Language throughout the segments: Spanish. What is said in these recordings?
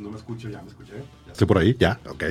No me escucho, ya me escuché. Estoy por ahí, ya, ok.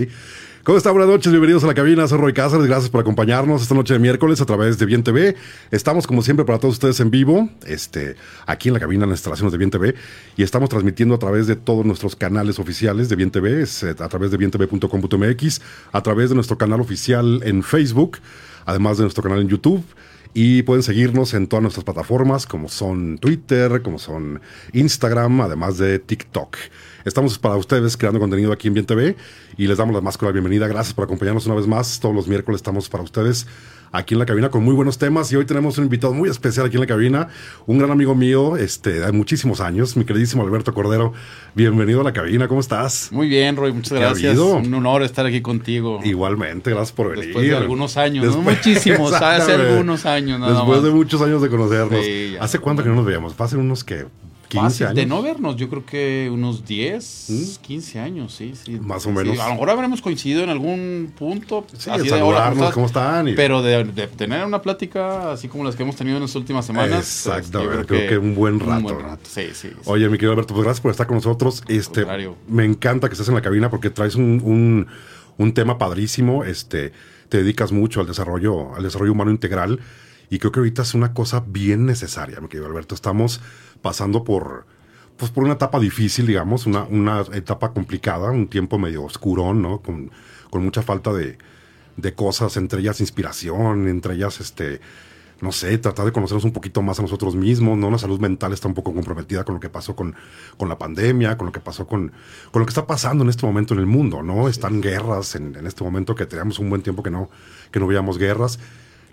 ¿Cómo están? Buenas noches, bienvenidos a la cabina. Soy Roy Cáceres, gracias por acompañarnos esta noche de miércoles a través de Bien TV. Estamos, como siempre, para todos ustedes en vivo, este, aquí en la cabina, en las instalaciones de Bien TV, y estamos transmitiendo a través de todos nuestros canales oficiales de Bien TV, eh, a través de bientv.com.mx, a través de nuestro canal oficial en Facebook, además de nuestro canal en YouTube. Y pueden seguirnos en todas nuestras plataformas, como son Twitter, como son Instagram, además de TikTok. Estamos para ustedes creando contenido aquí en Bien TV y les damos la más cordial bienvenida. Gracias por acompañarnos una vez más. Todos los miércoles estamos para ustedes aquí en la cabina con muy buenos temas y hoy tenemos un invitado muy especial aquí en la cabina, un gran amigo mío, este, de muchísimos años, mi queridísimo Alberto Cordero. Bienvenido a la cabina, ¿cómo estás? Muy bien, Roy, muchas gracias. Un honor estar aquí contigo. Igualmente, gracias por venir. Después de algunos años, ¿no? muchísimos, hace algunos años nada Después de muchos años de conocernos. ¿Hace cuánto que no nos veíamos? Hace unos que 15 años. De no vernos, yo creo que unos 10, 15 ¿Mm? años, sí, sí. Más o menos. a lo mejor habremos coincidido en algún punto. Sí, así de saludarnos, ¿cómo están? Pero de, tener una plática así como las que hemos tenido en las últimas semanas. Exacto, pues, creo, que, un buen rato. Un buen rato. Sí, sí, Oye, mi querido Alberto, pues gracias por estar con nosotros. Este, me encanta que estés en la cabina porque traes un, un, un tema padrísimo. Este, te dedicas mucho al desarrollo, al desarrollo humano integral. Y creo que ahorita es una cosa bien necesaria, mi querido Alberto. Estamos pasando por, pues por una etapa difícil, digamos, una, una etapa complicada, un tiempo medio oscuro, ¿no? Con, con mucha falta de, de, cosas, entre ellas inspiración, entre ellas, este, no sé, tratar de conocernos un poquito más a nosotros mismos, ¿no? La salud mental está un poco comprometida con lo que pasó con, con la pandemia, con lo que pasó con, con lo que está pasando en este momento en el mundo, ¿no? Están guerras en, en, este momento que teníamos un buen tiempo que no, que no veíamos guerras.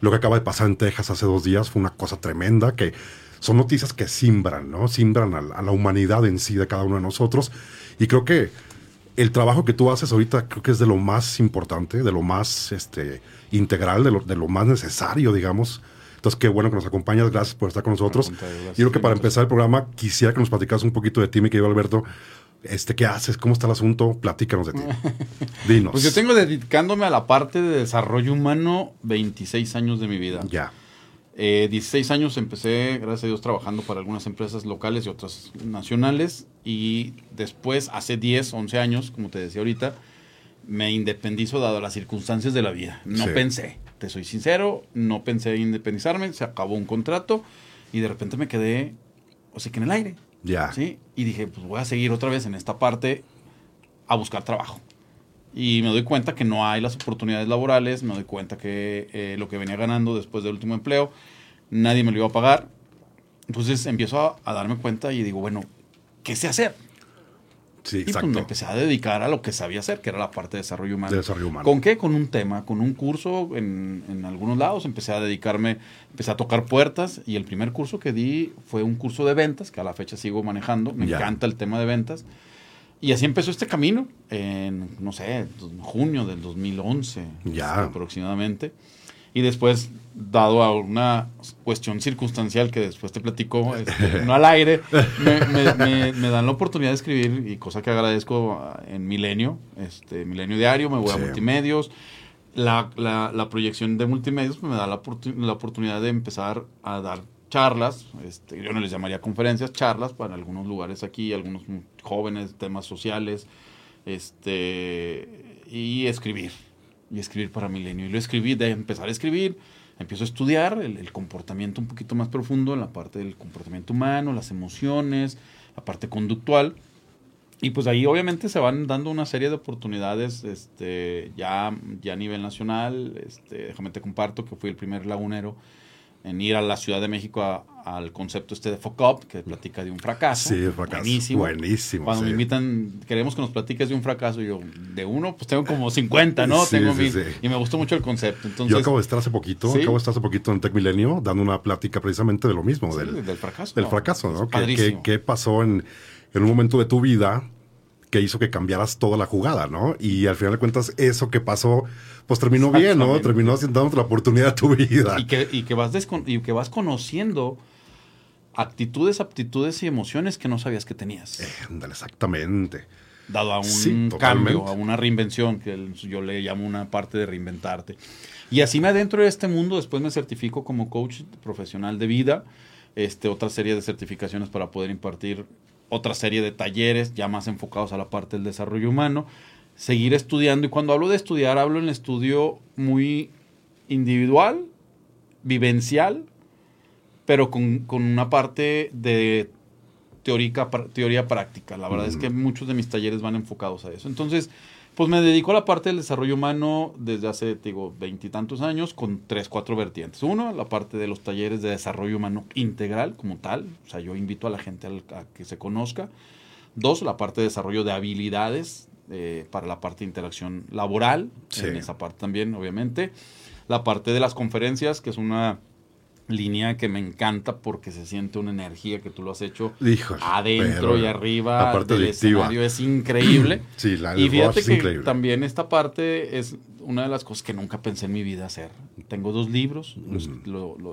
Lo que acaba de pasar en Texas hace dos días fue una cosa tremenda que son noticias que simbran, ¿no? Simbran a, la humanidad en sí de cada uno de nosotros. Y creo que el trabajo que tú haces ahorita creo que es de lo más importante, de lo más este, integral, de lo, de lo más necesario, digamos. Entonces, qué bueno que nos acompañas. Gracias por estar con nosotros. Y creo que para empezar el programa, quisiera que nos platicas un poquito de ti, mi querido Alberto. Este, ¿Qué haces? ¿Cómo está el asunto? Platícanos de ti. Dinos. Pues yo tengo dedicándome a la parte de desarrollo humano 26 años de mi vida. Ya. 16 eh, años empecé, gracias a Dios, trabajando para algunas empresas locales y otras nacionales. Y después, hace 10, 11 años, como te decía ahorita, me independizo dado las circunstancias de la vida. No pensé, te soy sincero, no pensé independizarme, se acabó un contrato y de repente me quedé, o sea, que en el aire. Ya. ¿sí? Y dije, pues voy a seguir otra vez en esta parte a buscar trabajo. Y me doy cuenta que no hay las oportunidades laborales, me doy cuenta que eh, lo que venía ganando después del último empleo, nadie me lo iba a pagar. Entonces empiezo a, darme cuenta y digo, bueno, ¿qué sé hacer? Sí, y pues me empecé a dedicar a lo que sabía hacer, que era la parte de desarrollo humano. De desarrollo humano. ¿Con qué? Con un tema, con un curso en, en, algunos lados. Empecé a dedicarme, empecé a tocar puertas y el primer curso que di fue un curso de ventas, que a la fecha sigo manejando. Me encanta el tema de ventas. Y así empezó este camino en, no sé, junio del 2011 ya. aproximadamente. Y después, dado a una cuestión circunstancial que después te platico, este, no al aire, me, me, dan la oportunidad de escribir, y cosa que agradezco en Milenio, este, Milenio Diario, me voy a multimedios. La, la, la, proyección de multimedios me da la, la oportunidad de empezar a dar charlas, este, yo no les llamaría conferencias, charlas para algunos lugares aquí, algunos jóvenes, temas sociales, este, y escribir, y escribir para Milenio. Y lo escribí, de empezar a escribir, empiezo a estudiar el, comportamiento un poquito más profundo, en la parte del comportamiento humano, las emociones, la parte conductual. Y pues ahí obviamente se van dando una serie de oportunidades este, ya, ya a nivel nacional. Este, déjame te comparto que fui el primer lagunero en ir a la Ciudad de México al concepto este de FOCUP, que platica de un fracaso. Sí, fracaso. Buenísimo. Buenísimo. Cuando me invitan, queremos que nos platiques de un fracaso, yo, de uno, pues tengo como 50, ¿no? tengo mil, Y me gustó mucho el concepto. Entonces, yo acabo de estar hace poquito, acabo de estar hace poquito en Tech Milenio, dando una plática precisamente de lo mismo, del, del, fracaso. Del fracaso, ¿no? ¿Qué, qué, pasó en, en un momento de tu vida que hizo que cambiaras toda la jugada, ¿no? Y al final de cuentas, eso que pasó pues terminó bien, ¿no? Terminó dándote la oportunidad a tu vida. Y que, y que, vas, y que vas conociendo actitudes, aptitudes y emociones que no sabías que tenías. Eh, exactamente. Dado a un cambio, a una reinvención, que yo le llamo una parte de reinventarte. Y así me adentro de este mundo, después me certifico como coach profesional de vida, este, otra serie de certificaciones para poder impartir otra serie de talleres ya más enfocados a la parte del desarrollo humano, seguir estudiando. Y cuando hablo de estudiar, hablo en estudio muy individual, vivencial, pero con, una parte de teórica, teoría práctica. La verdad es que muchos de mis talleres van enfocados a eso. Entonces, pues me dedico a la parte del desarrollo humano desde hace, digo, veintitantos años con tres, cuatro vertientes. Uno, la parte de los talleres de desarrollo humano integral como tal. O sea, yo invito a la gente a que se conozca. Dos, la parte de desarrollo de habilidades eh, para la parte de interacción laboral. En esa parte también, obviamente. La parte de las conferencias, que es una línea que me encanta porque se siente una energía que tú lo has hecho adentro y arriba parte del escenario es increíble. Sí, la, y fíjate que también esta parte es una de las cosas que nunca pensé en mi vida hacer. Tengo dos libros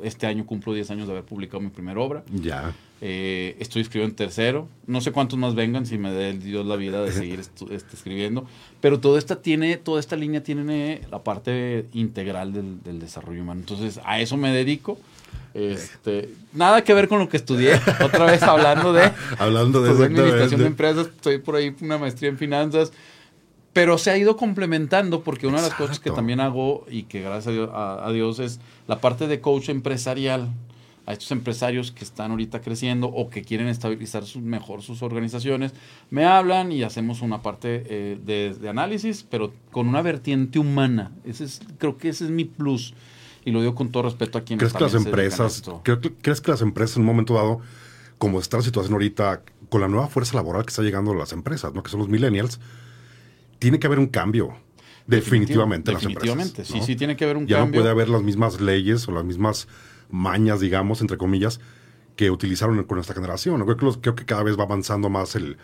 este año cumplo 10 años de haber publicado mi primera obra. Ya. Eh, estoy escribiendo en tercero. No sé cuántos más vengan si me dé Dios la vida de seguir este, escribiendo. Pero toda esta tiene toda esta línea tiene la parte integral del, del desarrollo humano. Entonces a eso me dedico este, nada que ver con lo que estudié. Otra vez hablando de, hablando de, administración de empresas, estoy por ahí una maestría en finanzas. Pero se ha ido complementando porque una de las cosas que también hago y que gracias a Dios, es la parte de coach empresarial a estos empresarios que están ahorita creciendo o que quieren estabilizar mejor sus organizaciones, me hablan y hacemos una parte eh, de, de, análisis, pero con una vertiente humana. Ese es, creo que ese es mi plus y lo digo con todo respeto a quienes ¿Crees que las empresas, ¿crees que las empresas en un momento dado, como está la situación ahorita, con la nueva fuerza laboral que está llegando a las empresas, ¿no? que son los millennials, tiene que haber un cambio? Definitivamente, en las empresas. sí, sí, tiene que haber un cambio. Ya no puede haber las mismas leyes o las mismas mañas, digamos, entre comillas, que utilizaron con esta generación. Creo, que creo que cada vez va avanzando más el,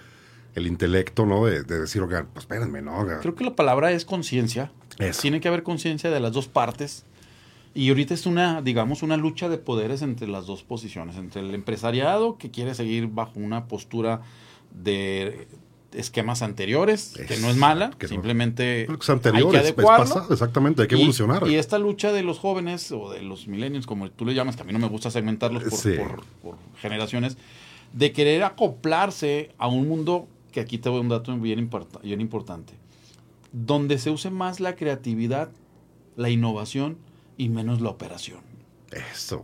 el intelecto, ¿no? De, decir, oigan, pues espérenme, ¿no? Creo que la palabra es conciencia. Tiene que haber conciencia de las dos partes. Y ahorita es una, digamos, una lucha de poderes entre las dos posiciones, entre el empresariado que quiere seguir bajo una postura de esquemas anteriores, que no es mala, que simplemente hay que adecuarlo. exactamente, hay que evolucionar. Y esta lucha de los jóvenes o de los millennials, como tú le llamas, que a mí no me gusta segmentarlos por, por, generaciones, de querer acoplarse a un mundo, que aquí te voy a un dato bien, bien importante, donde se use más la creatividad, la innovación y menos la operación. Eso.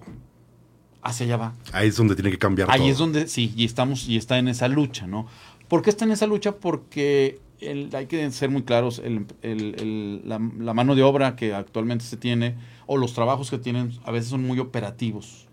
Hacia allá va. Ahí es donde tiene que cambiar Ahí es donde, sí, y estamos, y está en esa lucha, ¿no? ¿Por qué está en esa lucha? Porque hay que ser muy claros, la, mano de obra que actualmente se tiene, o los trabajos que tienen, a veces son muy operativos.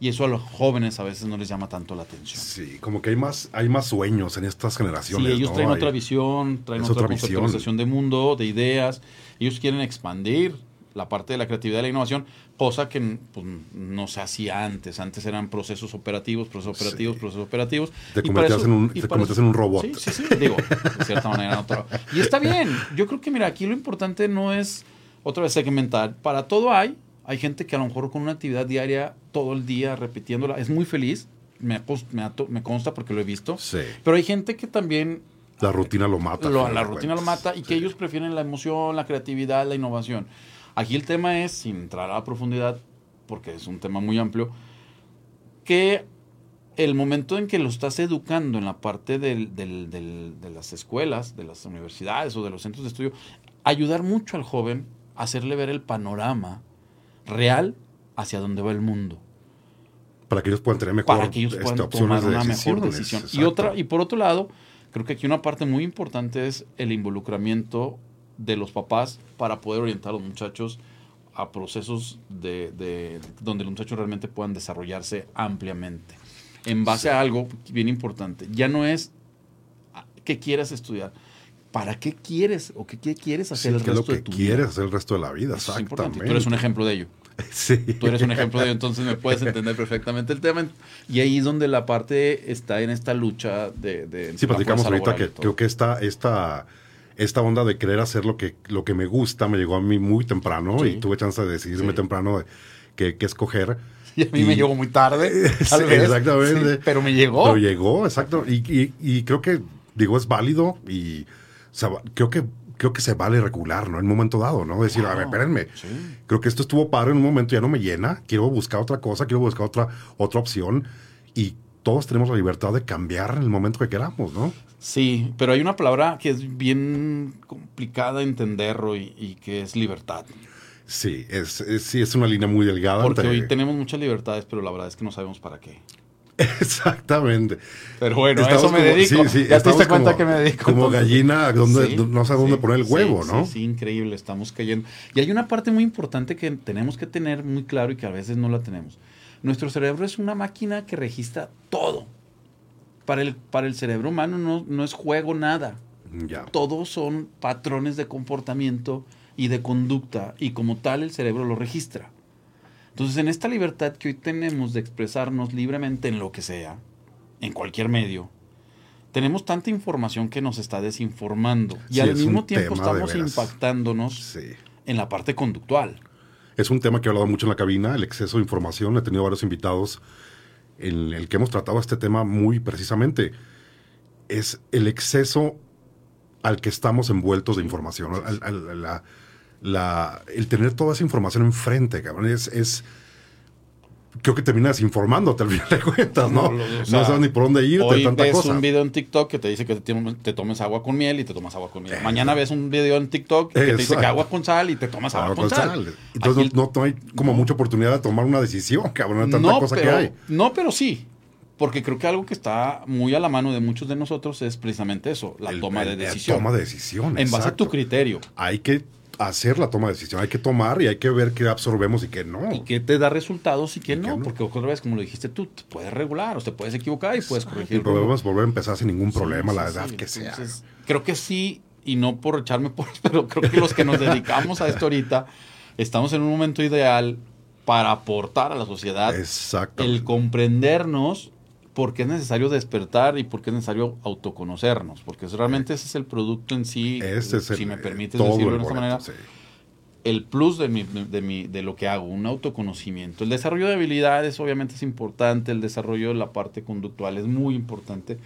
Y eso a los jóvenes a veces no les llama tanto la atención. Sí, como que hay más, hay más sueños en estas generaciones. Sí, ellos traen otra visión, traen otra, otra conceptualización de mundo, de ideas. Ellos quieren expandir la parte de la creatividad y la innovación, cosa que pues, no se hacía antes. Antes eran procesos operativos, procesos operativos, procesos operativos. Te convertías, en, un, en un robot. Sí, sí, sí, digo, de cierta manera. Y está bien. Yo creo que, mira, aquí lo importante no es, otra vez, segmentar. Para todo hay. Hay gente que a lo mejor con una actividad diaria, todo el día, repitiéndola, es muy feliz. Me, me, me consta porque lo he visto. Sí. Pero hay gente que también la rutina lo mata. la rutina lo mata y que ellos prefieren la emoción, la creatividad, la innovación. Aquí el tema es, sin entrar a profundidad, porque es un tema muy amplio, que el momento en que lo estás educando en la parte del, de las escuelas, de las universidades o de los centros de estudio, ayudar mucho al joven a hacerle ver el panorama real hacia dónde va el mundo. Para que ellos puedan tener mejor Para que ellos puedan este, tomar una mejor decisión. Y, otra, y por otro lado, creo que aquí una parte muy importante es el involucramiento de los papás para poder orientar a los muchachos a procesos de, donde los muchachos realmente puedan desarrollarse ampliamente. En base a algo bien importante. Ya no es qué quieres estudiar. ¿Para qué quieres o qué, quieres hacer el resto de tu vida? quieres hacer el resto de la vida, exactamente. Tú eres un ejemplo de ello. Sí. Tú eres un ejemplo de ello, entonces me puedes entender perfectamente el tema. Y ahí es donde la parte está en esta lucha de... de sí, platicamos ahorita que creo que esta, esta esta onda de querer hacer lo que, lo que me gusta me llegó a mí muy temprano y tuve chance de decidirme temprano de qué, escoger. Y a mí me llegó muy tarde. exactamente. pero me llegó. Pero llegó, exacto. Y, creo que, digo, es válido y creo que creo que se vale regular, ¿no? En un momento dado, ¿no? Decir, a ver, espérenme. Creo que esto estuvo padre en un momento, ya no me llena. Quiero buscar otra cosa, quiero buscar otra, otra opción. Y todos tenemos la libertad de cambiar en el momento que queramos, ¿no? Sí, pero hay una palabra que es bien complicada de entender y, y que es libertad. Sí, es, sí, es una línea muy delgada. Porque hoy tenemos muchas libertades, pero la verdad es que no sabemos para qué. Exactamente. Pero bueno, a eso me dedico. Sí, sí, ya te diste cuenta que me dedico. Como gallina, donde no sabe dónde poner el huevo, ¿no? Sí, increíble, estamos cayendo. Y hay una parte muy importante que tenemos que tener muy claro y que a veces no la tenemos. Nuestro cerebro es una máquina que registra todo. Para el, para el cerebro humano no, no es juego nada. Ya. Todos son patrones de comportamiento y de conducta y como tal el cerebro lo registra. Entonces, en esta libertad que hoy tenemos de expresarnos libremente en lo que sea, en cualquier medio, tenemos tanta información que nos está desinformando y al mismo tiempo estamos impactándonos en la parte conductual. Es un tema que he hablado mucho en la cabina, el exceso de información. He tenido varios invitados en el que hemos tratado este tema muy precisamente. Es el exceso al que estamos envueltos de información, la, la, el tener toda esa información enfrente, cabrón, es, es creo que terminas informándote al final de cuentas, ¿no? No, sabes ni por dónde irte, hoy ves un video en TikTok que te dice que te, tomes agua con miel y te tomas agua con miel. Mañana ves un video en TikTok que te dice que agua con sal y te tomas agua, con, sal. Entonces no, hay como mucha oportunidad de tomar una decisión, cabrón, tanta cosa que hay. No, pero sí. Porque creo que algo que está muy a la mano de muchos de nosotros es precisamente eso, la toma de decisión. La toma de decisión. En base a tu criterio. Hay que hacer la toma de decisión. Hay que tomar y hay que ver qué absorbemos y qué no. Y qué te da resultados y qué, no, Porque otra vez, como lo dijiste tú, te puedes regular o te puedes equivocar y puedes corregir. Y podemos volver a empezar sin ningún problema, la edad que sea. Creo que sí, y no por echarme por, pero creo que los que nos dedicamos a esto ahorita, estamos en un momento ideal para aportar a la sociedad el comprendernos porque es necesario despertar y porque es necesario autoconocernos, porque realmente ese es el producto en sí, si me permites decirlo de esta manera, el plus de, mi, de, mi, de lo que hago, un autoconocimiento. El desarrollo de habilidades obviamente es importante, el desarrollo de la parte conductual es muy importante,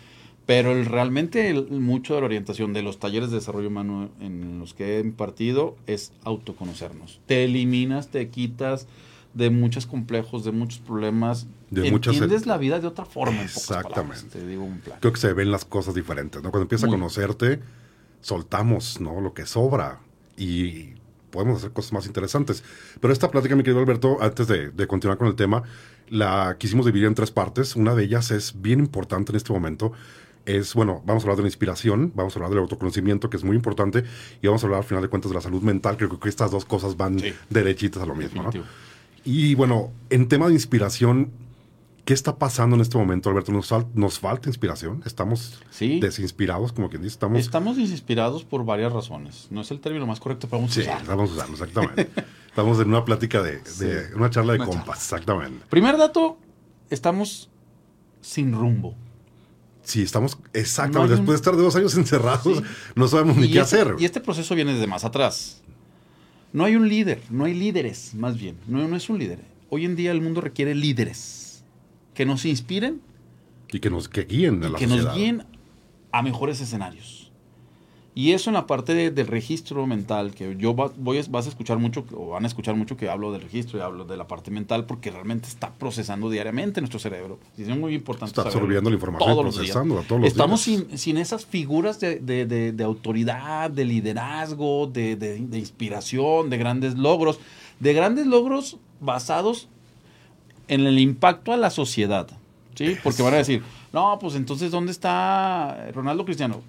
pero el, realmente mucho de la orientación de los talleres de desarrollo humano en los que he impartido es autoconocernos. Te eliminas, te quitas de muchos complejos, de muchos problemas. De Entiendes la vida de otra forma. Exactamente. Creo que se ven las cosas diferentes, ¿no? Cuando empiezas a conocerte, soltamos, ¿no? Lo que sobra y podemos hacer cosas más interesantes. Pero esta plática, mi querido Alberto, antes de, de continuar con el tema, la quisimos dividir en tres partes. Una de ellas es bien importante en este momento es, bueno, vamos a hablar de la inspiración, vamos a hablar del autoconocimiento, que es muy importante, y vamos a hablar al final de cuentas de la salud mental. Creo que estas dos cosas van derechitas a lo mismo, ¿no? Y bueno, en tema de inspiración, ¿qué está pasando en este momento, Alberto? ¿Nos, nos falta inspiración? ¿Estamos desinspirados, como quien dice? Estamos... estamos desinspirados por varias razones. No es el término más correcto, pero vamos sí, a Vamos a usarlo, exactamente. estamos en una plática de, una charla de compas, exactamente. Primer dato, estamos sin rumbo. Sí, estamos exactamente. Después de estar de dos años encerrados, no sabemos ni qué este hacer. Y este proceso viene desde más atrás. No hay un líder, no hay líderes, más bien. No, no es un líder. Hoy en día el mundo requiere líderes que nos inspiren. Y que nos que guíen a la Que nos guíen a mejores escenarios. Y eso en la parte del registro mental, que yo voy, vas a escuchar mucho, o van a escuchar mucho que hablo del registro y hablo de la parte mental, porque realmente está procesando diariamente nuestro cerebro. es muy importante. Está absorbiendo la información y procesando a todos los Estamos Sin, sin esas figuras de, de, de, autoridad, de liderazgo, de, inspiración, de grandes logros, de grandes logros basados en el impacto a la sociedad. ¿sí? Porque van a decir, no, pues entonces, ¿dónde está Ronaldo Cristiano?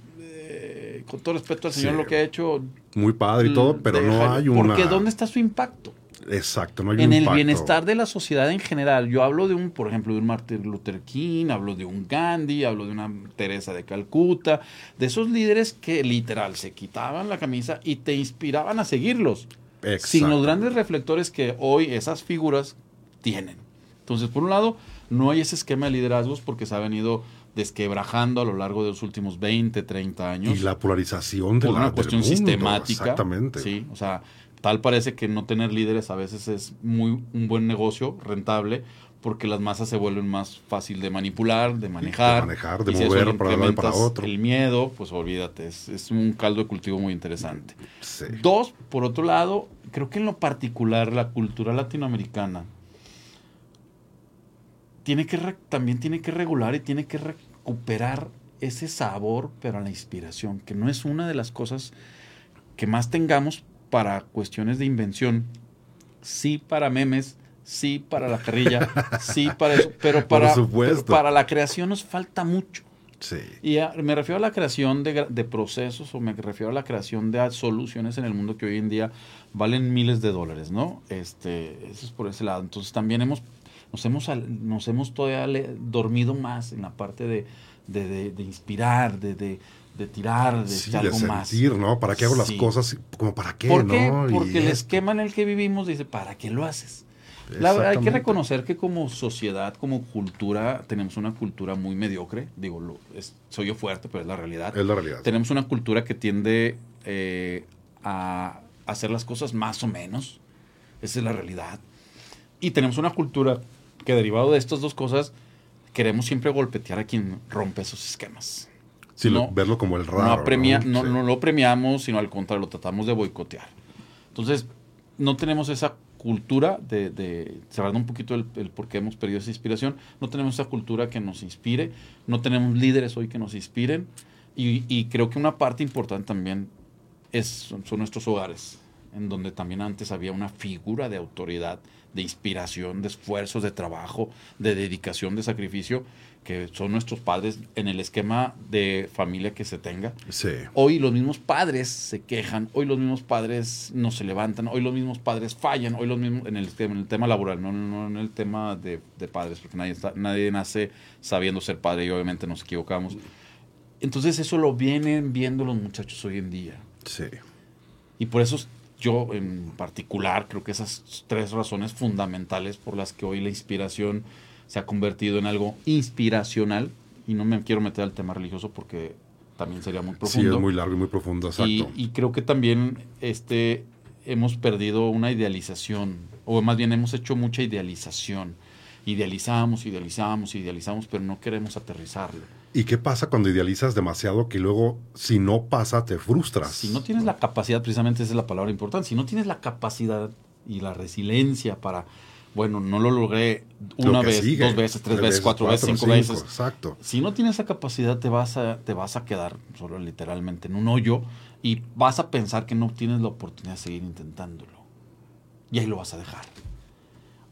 con todo respeto al señor, lo que ha hecho. Muy padre y todo, pero no hay una. Porque ¿dónde está su impacto? Exacto, no hay En el bienestar de la sociedad en general. Yo hablo de un, por ejemplo, de un Martin Luther King, hablo de un Gandhi, hablo de una Teresa de Calcuta, de esos líderes que literal se quitaban la camisa y te inspiraban a seguirlos. Sin los grandes reflectores que hoy esas figuras tienen. Entonces, por un lado, no hay ese esquema de liderazgos porque se ha venido desquebrajando a lo largo de los últimos 20, 30 años. Y la polarización de por una cuestión sistemática. Exactamente. Sí, o sea, tal parece que no tener líderes a veces es muy un buen negocio, rentable, porque las masas se vuelven más fácil de manipular, de manejar. De manejar, de mover para un para otro. El miedo, pues olvídate, es, un caldo de cultivo muy interesante. Dos, por otro lado, creo que en lo particular la cultura latinoamericana tiene que también tiene que regular y tiene que recuperar ese sabor, pero a la inspiración, que no es una de las cosas que más tengamos para cuestiones de invención, sí para memes, sí para la carrilla, sí para eso, pero para, para la creación nos falta mucho. Sí. Y me refiero a la creación de, de, procesos o me refiero a la creación de soluciones en el mundo que hoy en día valen miles de dólares, ¿no? Este, eso es por ese lado. Entonces también hemos, nos hemos, nos hemos todavía dormido más en la parte de, de, de inspirar, de, de tirar, de sí, algo sentir, ¿no? ¿Para qué hago las cosas? Como para qué, ¿Por qué? Porque el esquema en el que vivimos dice, ¿para qué lo haces? hay que reconocer que como sociedad, como cultura, tenemos una cultura muy mediocre. Digo, lo, soy yo fuerte, pero es la realidad. Es la realidad. Tenemos una cultura que tiende eh, a hacer las cosas más o menos. Esa es la realidad. Y tenemos una cultura que derivado de estas dos cosas, queremos siempre golpetear a quien rompe esos esquemas. Sí, verlo como el raro. No, ¿no? lo premiamos, sino al contrario, lo tratamos de boicotear. Entonces, no tenemos esa cultura de, cerrando un poquito el, por qué hemos perdido esa inspiración, no tenemos esa cultura que nos inspire, no tenemos líderes hoy que nos inspiren y, y creo que una parte importante también es, son nuestros hogares, en donde también antes había una figura de autoridad, de inspiración, de esfuerzos, de trabajo, de dedicación, de sacrificio, que son nuestros padres en el esquema de familia que se tenga. Hoy los mismos padres se quejan, hoy los mismos padres no se levantan, hoy los mismos padres fallan, hoy los mismos en el, en el tema laboral, no, no, en el tema de, padres, porque nadie, nadie nace sabiendo ser padre y obviamente nos equivocamos. Entonces eso lo vienen viendo los muchachos hoy en día. Sí. Y por eso yo en particular creo que esas tres razones fundamentales por las que hoy la inspiración se ha convertido en algo inspiracional y no me quiero meter al tema religioso porque también sería muy profundo. Sí, es muy largo y muy profundo, exacto. Y, creo que también este, hemos perdido una idealización, o más bien hemos hecho mucha idealización. Idealizamos, idealizamos, idealizamos, pero no queremos aterrizarlo. ¿Y qué pasa cuando idealizas demasiado que luego, si no pasa, te frustras? Si no tienes la capacidad, precisamente esa es la palabra importante, si no tienes la capacidad y la resiliencia para bueno, no lo logré una vez, dos veces, tres, veces, cuatro, veces, cinco, veces. Exacto. Si no tienes esa capacidad, te vas a, te vas a quedar solo literalmente en un hoyo y vas a pensar que no tienes la oportunidad de seguir intentándolo. Y ahí lo vas a dejar.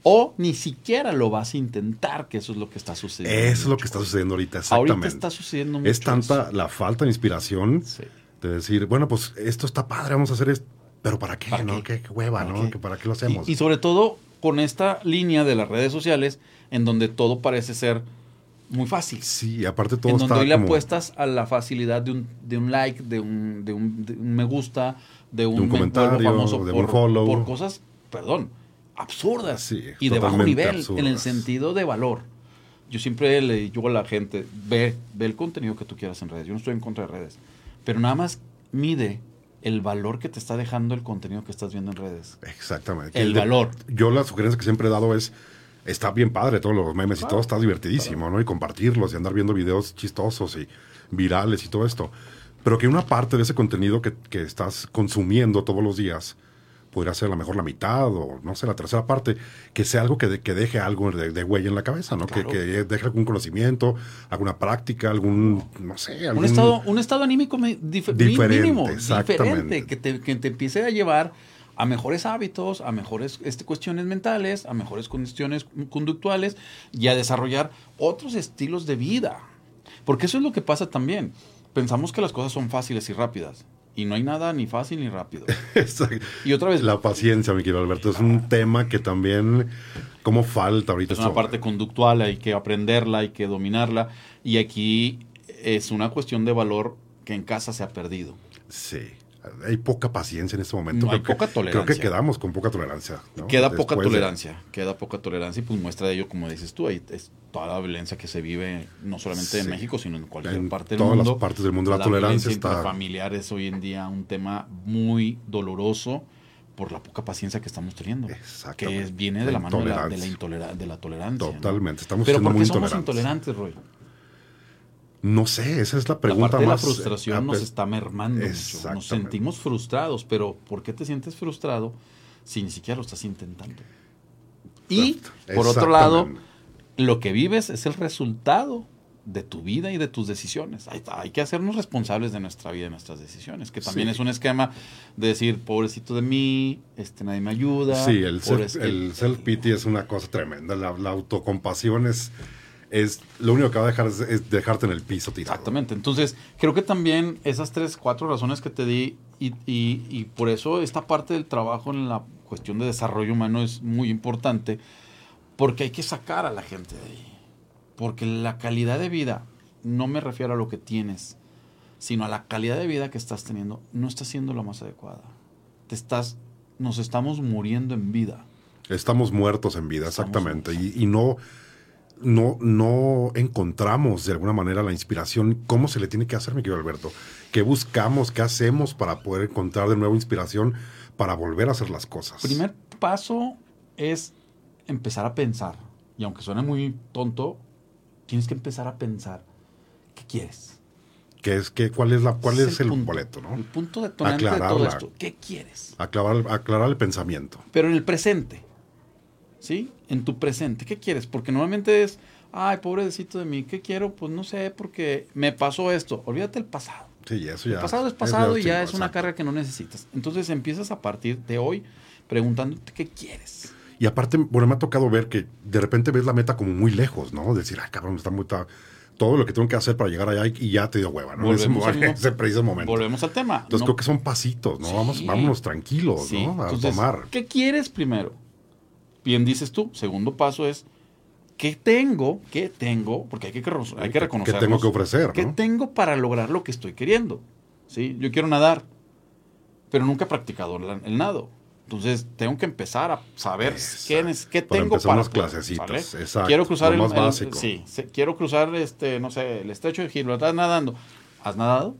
O ni siquiera lo vas a intentar, que eso es lo que está sucediendo. Eso es lo que está sucediendo ahorita, exactamente. Ahorita está sucediendo mucho Es tanta la falta de inspiración de decir, bueno, pues esto está padre, vamos a hacer esto. Pero ¿para qué? ¿no? Qué? hueva, ¿no? ¿Para qué lo hacemos? y sobre todo con esta línea de las redes sociales en donde todo parece ser muy fácil. Sí, aparte todo en donde hoy le apuestas a la facilidad de un, de un like, de un, de un, me gusta, de un, comentario, famoso de por, un follow. por cosas, perdón, absurdas y de bajo nivel en el sentido de valor. Yo siempre le digo a la gente, ve, ve el contenido que tú quieras en redes. Yo no estoy en contra de redes, pero nada más mide el valor que te está dejando el contenido que estás viendo en redes. Exactamente. El, valor. Yo la sugerencia que siempre he dado es, está bien padre todos los memes y todo, está divertidísimo, ¿no? Y compartirlos y andar viendo videos chistosos y virales y todo esto. Pero que una parte de ese contenido que, que estás consumiendo todos los días podría ser a lo mejor la mitad o no sé, la tercera parte, que sea algo que, que deje algo de, huella en la cabeza, ¿no? Que, que, deje algún conocimiento, alguna práctica, algún, no sé, algún... Un estado, un estado anímico diferente, mínimo, diferente, que te, que te empiece a llevar a mejores hábitos, a mejores este, cuestiones mentales, a mejores cuestiones conductuales y a desarrollar otros estilos de vida. Porque eso es lo que pasa también. Pensamos que las cosas son fáciles y rápidas y no hay nada ni fácil ni rápido. y otra vez. La paciencia, mi querido Alberto, es un tema que también, como falta ahorita. Es una parte conductual, hay que aprenderla, hay que dominarla. Y aquí es una cuestión de valor que en casa se ha perdido. Sí hay poca paciencia en este momento. No, hay poca tolerancia. Creo que quedamos con poca tolerancia. Queda poca tolerancia, queda poca tolerancia y pues muestra de ello, como dices tú, ahí es toda la violencia que se vive no solamente en México, sino en cualquier parte del mundo. todas las partes del mundo la, tolerancia está... familiar es hoy en día un tema muy doloroso por la poca paciencia que estamos teniendo. Que viene de la, mano de la, de la, tolerancia. Totalmente, estamos Pero ¿por qué somos intolerantes, Roy? No sé, esa es la pregunta la más. La frustración nos está mermando mucho. Nos sentimos frustrados, pero ¿por qué te sientes frustrado si ni siquiera lo estás intentando? Y por otro lado, lo que vives es el resultado de tu vida y de tus decisiones. Hay, hay, que hacernos responsables de nuestra vida y nuestras decisiones, que también es un esquema de decir, pobrecito de mí, este nadie me ayuda. Sí, el, self-pity es una cosa tremenda. La, autocompasión es, es lo único que va a dejar es, dejarte en el piso tirado. Exactamente. Entonces, creo que también esas tres, cuatro razones que te di, y, y, y por eso esta parte del trabajo en la cuestión de desarrollo humano es muy importante, porque hay que sacar a la gente de ahí porque la calidad de vida, no me refiero a lo que tienes, sino a la calidad de vida que estás teniendo, no está siendo la más adecuada. Te estás, nos estamos muriendo en vida. Estamos muertos en vida, exactamente. Y, no, no, no encontramos de alguna manera la inspiración. ¿Cómo se le tiene que hacer, mi querido Alberto? ¿Qué buscamos? ¿Qué hacemos para poder encontrar de nuevo inspiración para volver a hacer las cosas? Primer paso es empezar a pensar. Y aunque suene muy tonto, tienes que empezar a pensar qué quieres. ¿Qué es, qué, ¿Cuál es, la, cuál es, el, boleto? ¿no? El punto detonante de todo esto. ¿Qué quieres? Aclarar, aclarar el pensamiento. Pero en el presente. ¿Sí? En tu presente. ¿Qué quieres? Porque normalmente es, ay, pobrecito de mí, ¿qué quiero? Pues no sé, porque me pasó esto. Olvídate el pasado. Sí, eso ya. El pasado es pasado y ya es una carga que no necesitas. Entonces empiezas a partir de hoy preguntándote qué quieres. Y aparte, bueno, me ha tocado ver que de repente ves la meta como muy lejos, ¿no? Decir, ay, cabrón, está muy... todo lo que tengo que hacer para llegar allá y ya te dio hueva, ¿no? Volvemos en ese, preciso momento. Volvemos al tema. Entonces creo que son pasitos, ¿no? Vamos, vámonos tranquilos, ¿no? A tomar. ¿Qué quieres primero? Bien dices tú. Segundo paso es, ¿qué tengo? ¿Qué tengo? Porque hay que, hay que reconocer. ¿Qué tengo que ofrecer? ¿Qué tengo para lograr lo que estoy queriendo? ¿Sí? Yo quiero nadar, pero nunca he practicado el nado. Entonces tengo que empezar a saber qué, qué tengo para unas clasecitas. Exacto. Quiero cruzar el, más básico. sí, quiero cruzar este, no sé, el estrecho de Gibraltar nadando. ¿Has nadado?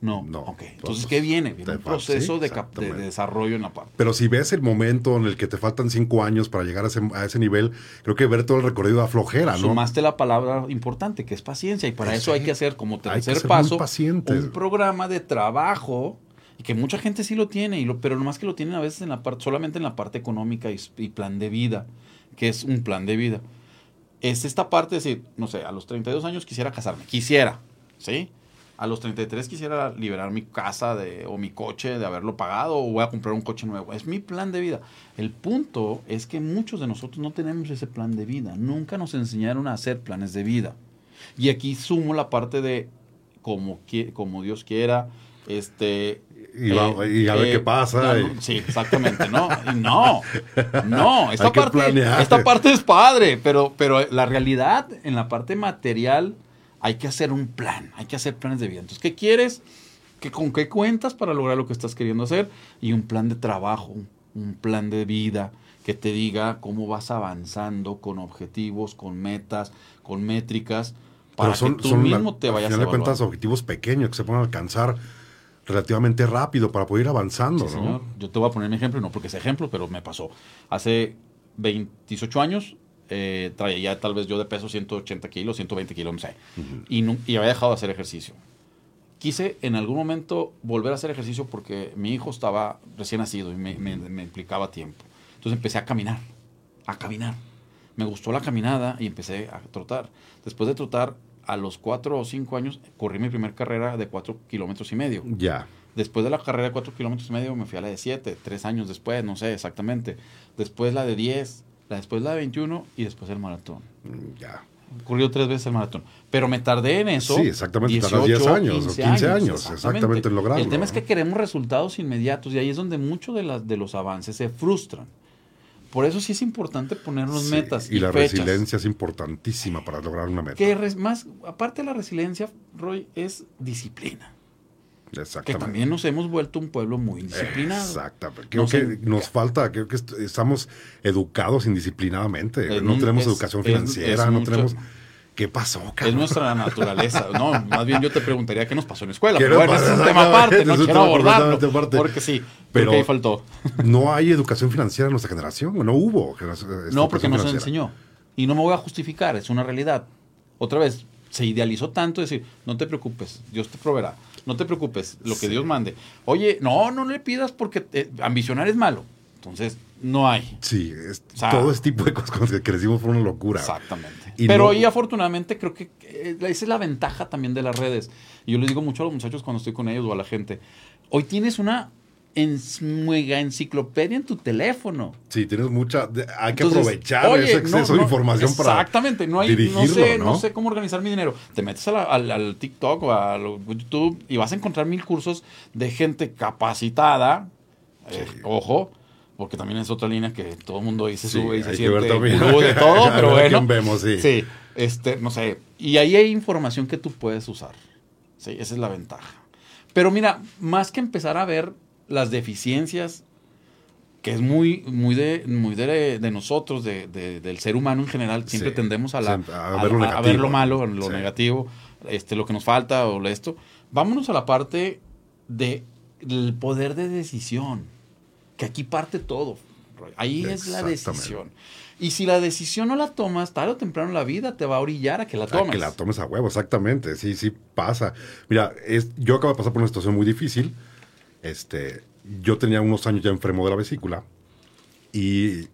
No. No. Ok. Entonces, ¿qué viene? Viene un proceso de, desarrollo en la parte. Pero si ves el momento en el que te faltan cinco años para llegar a ese, a ese nivel, creo que ver todo el recorrido da flojera, ¿no? Sumaste la palabra importante, que es paciencia. Y para eso hay que hacer, como tercer paso, un programa de trabajo y que mucha gente sí lo tiene, y lo, pero nomás que lo tienen a veces en la parte, solamente en la parte económica y, plan de vida, que es un plan de vida. Es esta parte de decir, no sé, a los 32 años quisiera casarme, quisiera, ¿sí? A los 33 quisiera liberar mi casa de, o mi coche de haberlo pagado o voy a comprar un coche nuevo. Es mi plan de vida. El punto es que muchos de nosotros no tenemos ese plan de vida. Nunca nos enseñaron a hacer planes de vida. Y aquí sumo la parte de como, como Dios quiera, este, y, a ver qué eh, pasa. sí, exactamente, no, no, no, esta parte, esta parte es padre, pero, pero la realidad en la parte material hay que hacer un plan, hay que hacer planes de vida. Entonces, ¿qué quieres? ¿Qué, ¿Con qué cuentas para lograr lo que estás queriendo hacer? Y un plan de trabajo, un plan de vida que te diga cómo vas avanzando con objetivos, con metas, con métricas, para que tú mismo te vayas a final de cuentas objetivos pequeños que se puedan alcanzar relativamente rápido para poder ir avanzando. Sí, señor. Yo te voy a poner mi ejemplo, no porque sea ejemplo, pero me pasó. Hace 28 años eh, traía tal vez yo de peso 180 kilos, 120 kilos, no sé, y, y había dejado de hacer ejercicio. Quise en algún momento volver a hacer ejercicio porque mi hijo estaba recién nacido y me, me implicaba tiempo. Entonces empecé a caminar, a caminar. Me gustó la caminada y empecé a trotar. Después de trotar, a los cuatro o cinco años corrí mi primera carrera de cuatro kilómetros y medio. Ya. Después de la carrera de cuatro kilómetros y medio me fui a la de siete, tres años después, no sé exactamente. Después la de diez, la después la de 21 y después el maratón. Mm, ya. Ocurrió tres veces el maratón. Pero me tardé en eso. Sí, exactamente. 18, 10 años 15 o 15 años, exactamente. en lograrlo. El tema es que queremos resultados inmediatos y ahí es donde muchos de, las, de los avances se frustran. Por eso sí es importante ponernos metas. Y, la resiliencia es importantísima para lograr una meta. Que más, aparte de la resiliencia, Roy, es disciplina. Exactamente. Que también nos hemos vuelto un pueblo muy disciplinado. Exactamente. Creo que nos falta, creo que estamos educados indisciplinadamente. no tenemos educación financiera, no tenemos ¿Qué pasó, Es nuestra naturaleza. No, más bien yo te preguntaría qué nos pasó en la escuela. Pero bueno, es un tema aparte, no quiero abordarlo. Porque sí, pero ahí faltó. No hay educación financiera en nuestra generación, no hubo. No, porque no se enseñó. Y no me voy a justificar, es una realidad. Otra vez, se idealizó tanto decir, no te preocupes, Dios te proveerá. No te preocupes, lo que Dios mande. Oye, no, no le pidas porque ambicionar es malo. Entonces, no hay. Sí, todo ese tipo de cosas con las que crecimos fue una locura. Exactamente. Pero hoy afortunadamente creo que eh, esa es la ventaja también de las redes. Y yo les digo mucho a los muchachos cuando estoy con ellos o a la gente. Hoy tienes una en mega enciclopedia en tu teléfono. Sí, tienes mucha. Hay que aprovechar ese exceso de información para. Exactamente, no hay. no, sé, ¿no? sé cómo organizar mi dinero. Te metes al, TikTok o a YouTube y vas a encontrar mil cursos de gente capacitada. Eh, ojo, porque también es otra línea que todo el mundo dice sube y se siente de todo, pero bueno. Vemos, sí. sí, este, no sé. Y ahí hay información que tú puedes usar. Sí, esa es la ventaja. Pero mira, más que empezar a ver las deficiencias, que es muy, muy de, muy de, nosotros, de, del ser humano en general, siempre tendemos a, la, a, ver, lo malo, lo negativo, este, lo que nos falta o esto. Vámonos a la parte del poder de decisión, que aquí parte todo. Ahí es la decisión. Y si la decisión no la tomas, tarde o temprano la vida te va a orillar a que la tomes. A que la tomes a huevo, exactamente. Sí, sí pasa. Mira, es, yo acabo de pasar por una situación muy difícil este, yo tenía unos años ya enfermo de la vesícula y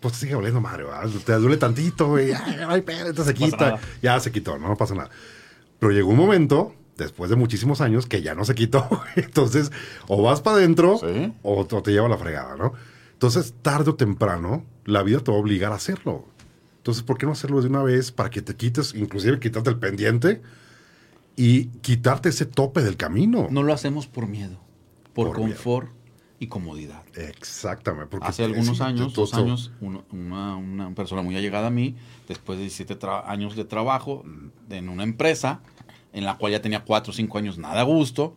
pues te sigue volviendo madre, te duele tantito, y ay, se quita, ya se quitó, no, pasa nada. Pero llegó un momento, después de muchísimos años, que ya no se quitó. Entonces, o vas para adentro o, te lleva la fregada, ¿no? Entonces, tarde o temprano, la vida te va a obligar a hacerlo. Entonces, ¿por qué no hacerlo de una vez para que te quites, inclusive quitarte el pendiente y quitarte ese tope del camino? No lo hacemos por miedo por, confort y comodidad. Exactamente. Hace algunos años, dos años, una, persona muy allegada a mí, después de 17 años de trabajo en una empresa, en la cual ya tenía 4 o 5 años nada a gusto,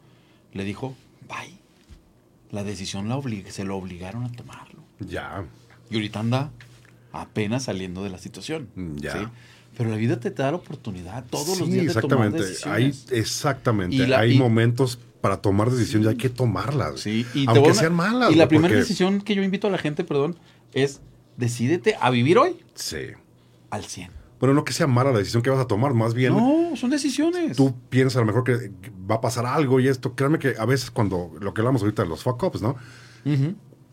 le dijo, bye. La decisión la se lo obligaron a tomarlo. Ya. Y ahorita anda apenas saliendo de la situación. Ya. Pero la vida te, da la oportunidad todos los días de tomar decisiones. Hay, exactamente. hay momentos para tomar decisiones hay que tomarlas. Sí, y aunque sean malas. Y la primera decisión que yo invito a la gente, perdón, es decídete a vivir hoy. Sí. Al 100. Bueno, no que sea mala la decisión que vas a tomar, más bien. No, son decisiones. Tú piensas a lo mejor que va a pasar algo y esto. Créanme que a veces cuando lo que hablamos ahorita de los fuck ups, ¿no?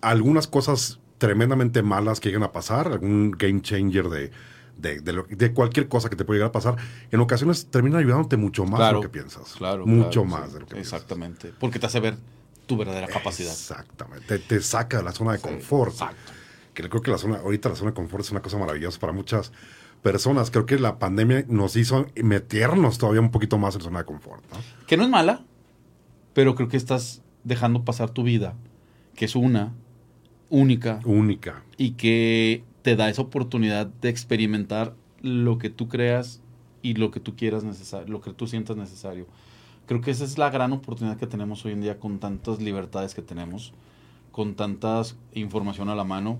Algunas cosas tremendamente malas que llegan a pasar, algún game changer de de, cualquier cosa que te pueda llegar a pasar, en ocasiones termina ayudándote mucho más de lo que piensas. Claro. Mucho más de lo que Exactamente. Porque te hace ver tu verdadera capacidad. Exactamente. Te, saca de la zona de confort. Exacto. Que creo que la zona, ahorita la zona de confort es una cosa maravillosa para muchas personas. Creo que la pandemia nos hizo meternos todavía un poquito más en la zona de confort. Que no es mala, pero creo que estás dejando pasar tu vida, que es una, única. Única. Y que te da esa oportunidad de experimentar lo que tú creas y lo que tú quieras necesario, lo que tú sientas necesario. Creo que esa es la gran oportunidad que tenemos hoy en día con tantas libertades que tenemos, con tantas información a la mano.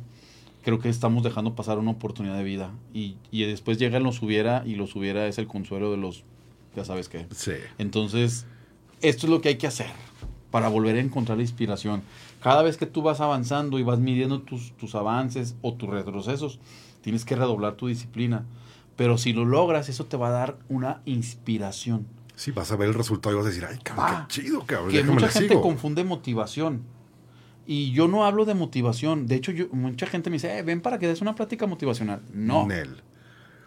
Creo que estamos dejando pasar una oportunidad de vida y, y después llega el los hubiera y los hubiera es el consuelo de los, ya sabes qué. Sí. Entonces, esto es lo que hay que hacer para volver a encontrar la inspiración. Cada vez que tú vas avanzando y vas midiendo tus, tus avances o tus retrocesos, tienes que redoblar tu disciplina. Pero si lo logras, eso te va a dar una inspiración. Sí, vas a ver el resultado y vas a decir, ay, cabrón, qué chido, cabrón. Que mucha gente confunde motivación. Y yo no hablo de motivación. De hecho, yo, mucha gente me dice, eh, ven para que des una plática motivacional. No.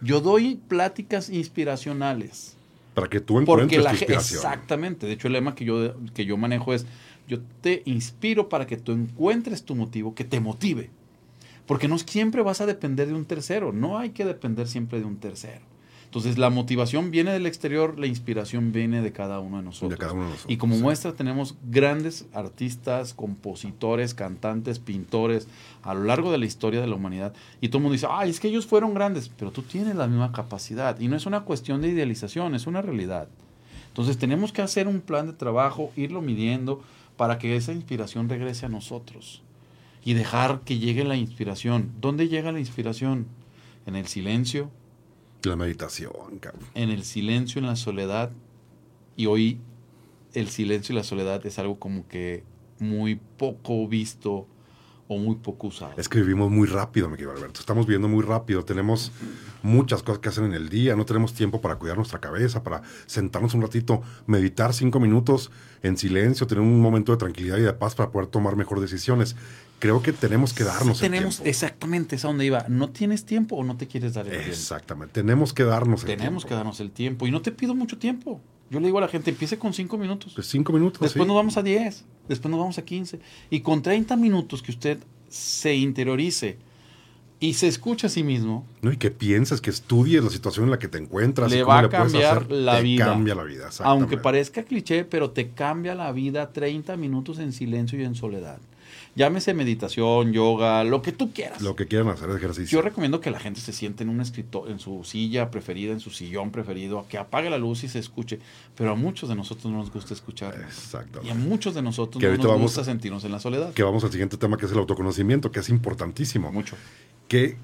Yo doy pláticas inspiracionales. Para que tú encuentres tu inspiración. Exactamente. De hecho, el lema que yo, que yo manejo es, yo te inspiro para que tú encuentres tu motivo, que te motive. Porque no siempre vas a depender de un tercero, no hay que depender siempre de un tercero. Entonces la motivación viene del exterior, la inspiración viene de cada uno de nosotros. y como muestra tenemos grandes artistas, compositores, cantantes, pintores a lo largo de la historia de la humanidad. Y todo el mundo dice, ay, es que ellos fueron grandes, pero tú tienes la misma capacidad. Y no es una cuestión de idealización, es una realidad. Entonces tenemos que hacer un plan de trabajo, irlo midiendo, para que esa inspiración regrese a nosotros y dejar que llegue la inspiración. ¿Dónde llega la inspiración? En el silencio. La meditación, cabrón. En el silencio, en la soledad. Y hoy el silencio y la soledad es algo como que muy poco visto o muy poco usado. Es que vivimos muy rápido, me quiero Alberto. Estamos viviendo muy rápido. Tenemos muchas cosas que hacer en el día, no tenemos tiempo para cuidar nuestra cabeza, para sentarnos un ratito, meditar cinco minutos en silencio, tener un momento de tranquilidad y de paz para poder tomar mejores decisiones. Creo que tenemos que darnos tenemos, el tiempo. Exactamente, es a donde iba. ¿No tienes tiempo o no te quieres dar el tiempo? Exactamente, tenemos que darnos el tiempo. Tenemos que darnos el tiempo. Y no te pido mucho tiempo. Yo le digo a la gente, empiece con cinco minutos. Pues cinco minutos. Después nos vamos a diez, después nos vamos a quince. Y con 30 minutos que usted se interiorice y se escucha a sí mismo. No, y que pienses, que estudies la situación en la que te encuentras. Le va a cambiar la vida. cambia la vida. Aunque parezca cliché, pero te cambia la vida 30 minutos en silencio y en soledad. Llámese meditación, yoga, lo que tú quieras. Lo que quieran hacer ejercicio. Yo recomiendo que la gente se siente en un escritorio, en su silla preferida, en su sillón preferido, que apague la luz y se escuche. Pero a muchos de nosotros no nos gusta escuchar. Exacto. Y a muchos de nosotros no nos gusta sentirnos en la soledad. Que vamos al siguiente tema, que es el autoconocimiento, que es importantísimo. Mucho. Que,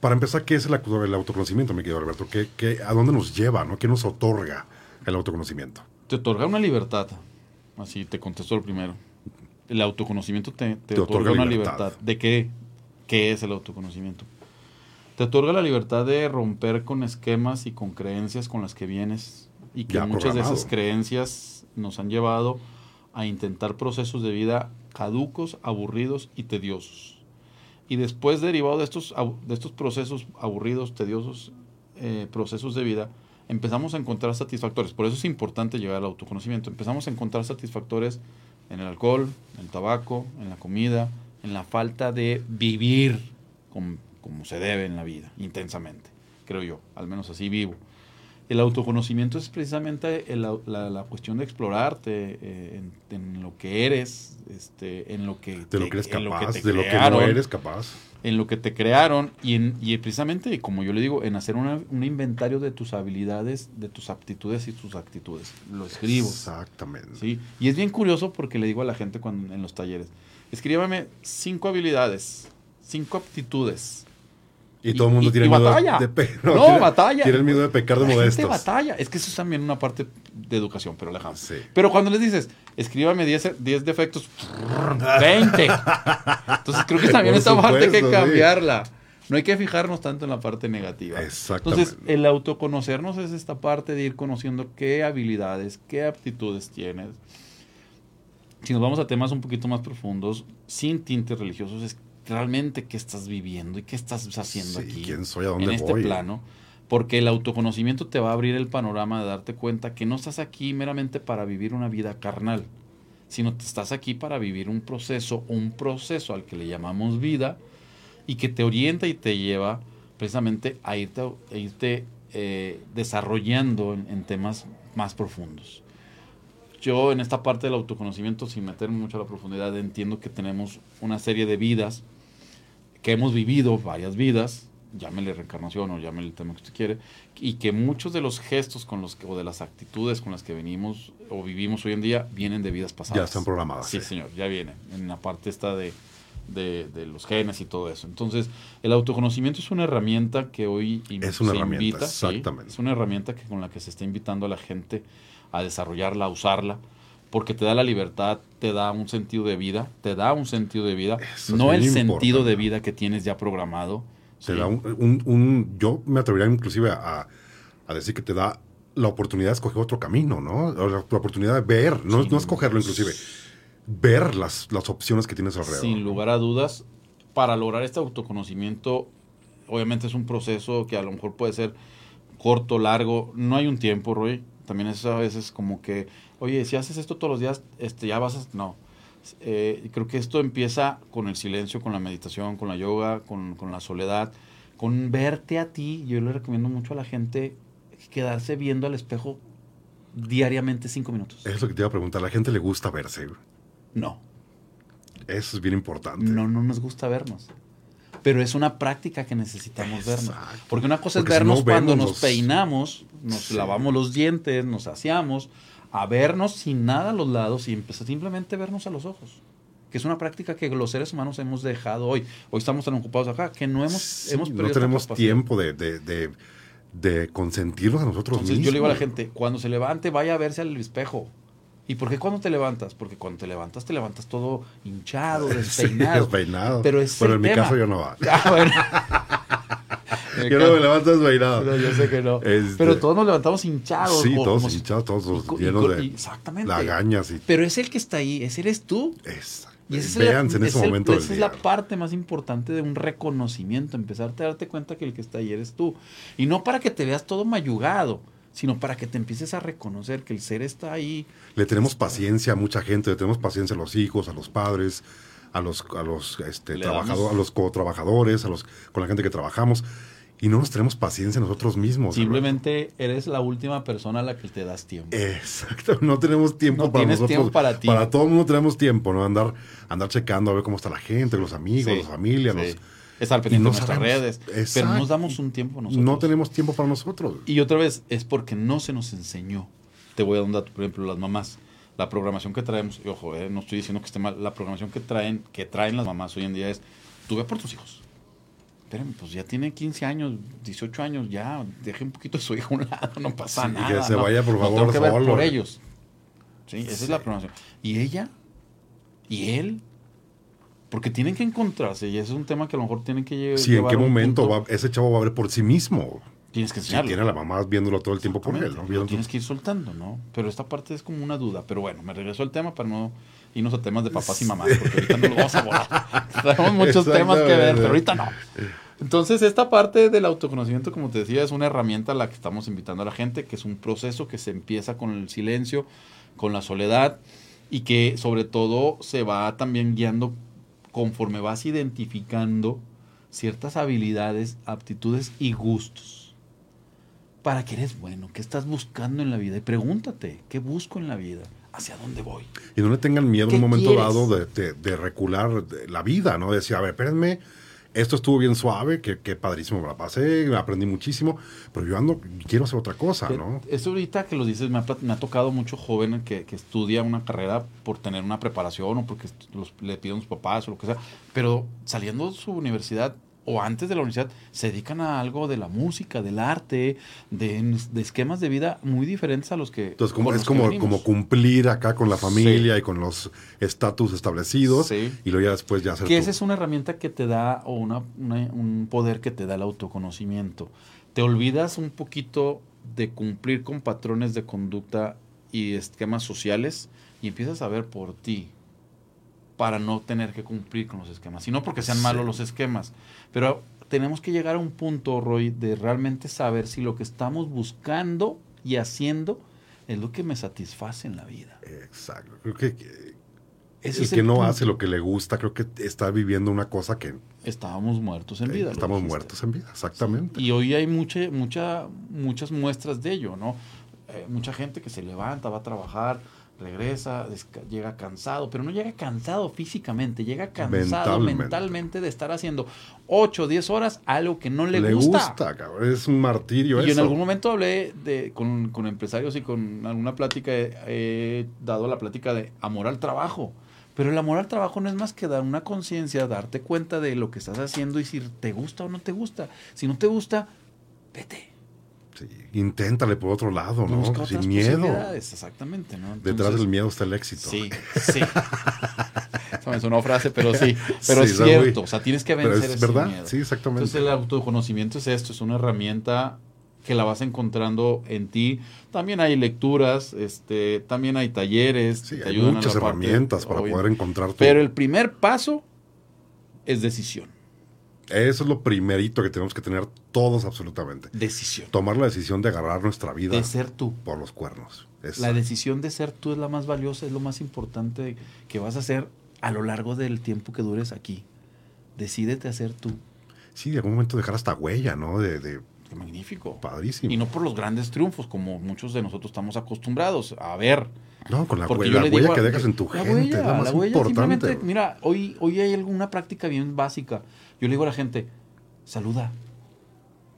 para empezar, ¿qué es el, autoconocimiento, mi querido Alberto? ¿Qué, a dónde nos lleva? ¿no? ¿Qué nos otorga el autoconocimiento? Te otorga una libertad. Así te contesto lo primero el autoconocimiento te, otorga, una libertad. ¿De qué, qué es el autoconocimiento? Te otorga la libertad de romper con esquemas y con creencias con las que vienes y que muchas de esas creencias nos han llevado a intentar procesos de vida caducos, aburridos y tediosos. Y después, derivado de estos, de estos procesos aburridos, tediosos, eh, procesos de vida, empezamos a encontrar satisfactores. Por eso es importante llegar al autoconocimiento. Empezamos a encontrar satisfactores en el alcohol, en el tabaco, en la comida, en la falta de vivir como, se debe en la vida, intensamente, creo yo, al menos así vivo. El autoconocimiento es precisamente la, cuestión de explorarte eh, en, lo que eres, este, en lo que, de lo que eres capaz, de lo que no eres capaz en lo que te crearon y, en, y precisamente, como yo le digo, en hacer un inventario de tus habilidades, de tus aptitudes y tus actitudes. Lo escribo. Exactamente. ¿sí? Y es bien curioso porque le digo a la gente cuando, en los talleres, escríbame cinco habilidades, cinco aptitudes. Y, todo el mundo tiene miedo de, no, no batalla. Tiene el miedo de pecar de modestos. batalla. Es que eso es también una parte de educación, pero la Sí. Pero cuando les dices, escríbame 10, defectos, 20. Entonces creo que también esta parte hay que cambiarla. No hay que fijarnos tanto en la parte negativa. Entonces, el autoconocernos es esta parte de ir conociendo qué habilidades, qué aptitudes tienes. Si nos vamos a temas un poquito más profundos, sin tintes religiosos, es realmente qué estás viviendo y qué estás haciendo aquí. ¿Quién soy? ¿A dónde en este plano. Porque el autoconocimiento te va a abrir el panorama de darte cuenta que no estás aquí meramente para vivir una vida carnal, sino que estás aquí para vivir un proceso, un proceso al que le llamamos vida y que te orienta y te lleva precisamente a irte, eh, desarrollando en, temas más profundos. Yo en esta parte del autoconocimiento, sin meterme mucho a la profundidad, entiendo que tenemos una serie de vidas, que hemos vivido varias vidas, llámele reencarnación o llámele el tema que usted quiere, y que muchos de los gestos con los que, o de las actitudes con las que venimos o vivimos hoy en día vienen de vidas pasadas. Ya están programadas. Sí, señor, ya vienen. En la parte esta de, de, los genes y todo eso. Entonces, el autoconocimiento es una herramienta que hoy es una herramienta, exactamente. es una herramienta que, con la que se está invitando a la gente a desarrollarla, a usarla porque te da la libertad, te da un sentido de vida, te da un sentido de vida, no el sentido de vida que tienes ya programado, te da un, yo me atrevería inclusive a, decir que te da la oportunidad de escoger otro camino, ¿no? la, oportunidad de ver, no, no escogerlo inclusive, ver las, las opciones que tienes alrededor. Sin lugar a dudas, para lograr este autoconocimiento, obviamente es un proceso que a lo mejor puede ser corto, largo, no hay un tiempo, Roy. También es a veces como que, oye, si haces esto todos los días, este, ya vas a... No, eh, creo que esto empieza con el silencio, con la meditación, con la yoga, con, la soledad, con verte a ti. Yo le recomiendo mucho a la gente quedarse viendo al espejo diariamente cinco minutos. Es lo que te iba a preguntar. ¿A la gente le gusta verse? No. Eso es bien importante. No, no nos gusta vernos. Pero es una práctica que necesitamos vernos. Porque una cosa es vernos cuando nos peinamos, nos lavamos los dientes, nos aseamos, a vernos sin nada a los lados y empezar simplemente vernos a los ojos. Que es una práctica que los seres humanos hemos dejado hoy. Hoy estamos tan ocupados acá que no hemos, hemos No tenemos tiempo de, de, consentirnos a nosotros mismos. Yo le digo a la gente, cuando se levante, vaya a verse al espejo. ¿Y por qué cuando te levantas? Porque cuando te levantas, te levantas todo hinchado, despeinado. despeinado. Pero, es en mi caso yo no va. Ah, yo no me levanto desvainado. No, yo sé que no. Este, Pero todos nos levantamos hinchados. Sí, todos hinchados, todos llenos de exactamente. lagañas. Y... Pero es el que está ahí, ese eres tú. Exacto. Y esa es, en ese momento esa es la parte más importante de un reconocimiento, empezarte a darte cuenta que el que está ahí eres tú. Y no para que te veas todo mayugado, sino para que te empieces a reconocer que el ser está ahí. Le tenemos paciencia a mucha gente, le tenemos paciencia a los hijos, a los padres, a los, a los, este, trabajadores, a los co-trabajadores, a los, con la gente que trabajamos y no nos tenemos paciencia nosotros mismos. Simplemente eres la última persona a la que te das tiempo. Exacto, no tenemos tiempo para nosotros. Tiempo para ti. Para todo el mundo tenemos tiempo, ¿no? Andar, andar checando a ver cómo está la gente, los amigos, las familias. Sí. Estar pendiente de nuestras redes. Pero no nos damos un tiempo nosotros. No tenemos tiempo para nosotros. Y otra vez, es porque no se nos enseñó. Te voy a dar un dato, por ejemplo, las mamás. La programación que traemos, y ojo, eh, no estoy diciendo que esté mal, la programación que traen, que traen las mamás hoy en día es, tú ve por tus hijos pues ya tiene 15 años, 18 años, ya deje un poquito a su hijo a un lado, no pasa nada. Que se vaya, por favor, tengo que ver por ellos. Sí, esa es la programación. ¿Y ella? ¿Y él? Porque tienen que encontrarse, y ese es un tema que a lo mejor tienen que llegar. Sí, ¿en qué momento va, ese chavo va a ver por sí mismo? Tienes que enseñarlo. tiene a la mamá viéndolo todo el tiempo por él, ¿no? tienes que ir soltando, ¿no? Pero esta parte es como una duda. Pero bueno, me regreso al tema para no irnos a temas de papás y mamás, porque ahorita no lo vamos a abordar. Tenemos muchos temas que ver, pero ahorita no. Entonces, esta parte del autoconocimiento, como te decía, es una herramienta a la que estamos invitando a la gente, que es un proceso que se empieza con el silencio, con la soledad, y que sobre todo se va también guiando conforme vas identificando ciertas habilidades, aptitudes y gustos. ¿Para qué eres bueno? ¿Qué estás buscando en la vida? Y pregúntate, ¿qué busco en la vida? ¿Hacia dónde voy? Y no le tengan miedo en un momento dado de, de, de, recular la vida, ¿no? De decir, a ver, espérenme, esto estuvo bien suave, que, padrísimo me la pasé, aprendí muchísimo, pero yo ando, quiero hacer otra cosa, ¿no? Eso ahorita que lo dices, me ha, tocado mucho joven que, estudia una carrera por tener una preparación o porque le piden sus papás o lo que sea, pero saliendo de su universidad o antes de la universidad se dedican a algo de la música, del arte, de, esquemas de vida muy diferentes a los que... Entonces como, es como, como cumplir acá con la familia y con los estatus establecidos y luego ya después ya hacer... Que esa es una herramienta que te da o una, un poder que te da el autoconocimiento. Te olvidas un poquito de cumplir con patrones de conducta y esquemas sociales y empiezas a ver por ti, para no tener que cumplir con los esquemas. Y no porque sean malos los esquemas, pero tenemos que llegar a un punto, Roy, de realmente saber si lo que estamos buscando y haciendo es lo que me satisface en la vida. Exacto. Creo que el que no hace lo que le gusta, creo que está viviendo una cosa que... Estábamos muertos en vida. Estamos muertos en vida, exactamente. Y hoy hay mucha, mucha, muchas muestras de ello, ¿no? Eh, mucha gente que se levanta, va a trabajar, regresa, llega cansado, pero no llega cansado físicamente, llega cansado mentalmente, de estar haciendo 8 o 10 horas algo que no le, le gusta. es un martirio y en algún momento hablé de, con, empresarios y con alguna plática, he dado la plática de amor al trabajo. Pero el amor al trabajo no es más que dar una conciencia, darte cuenta de lo que estás haciendo y si te gusta o no te gusta. Si no te gusta, vete Sí, inténtale por otro lado, ¿no? Sin miedo. Exactamente, ¿no? Detrás del miedo está el éxito. Sí, sí. Me una frase, pero sí. Pero es cierto. O sea, tienes que vencer es verdad. Sí, exactamente. Entonces, el autoconocimiento es esto: es una herramienta que la vas encontrando en ti. También hay lecturas, este, también hay talleres. Sí, hay muchas herramientas para poder encontrar Pero el primer paso es decisión. Eso es lo primerito que tenemos que tener todos absolutamente. Decisión. Tomar la decisión de agarrar nuestra vida. De ser tú. Por los cuernos. La decisión de ser tú es la más valiosa, es lo más importante que vas a hacer a lo largo del tiempo que dures aquí. Decídete a ser tú. Sí, de algún momento dejar esta huella, ¿no? De, de magnífico. Padrísimo. Y no por los grandes triunfos, como muchos de nosotros estamos acostumbrados a ver. No, con la, huella, la huella que dejas en tu gente. Huella, es la, huella importante. Mira, hoy, hoy hay alguna práctica bien básica. Yo le digo a la gente, saluda,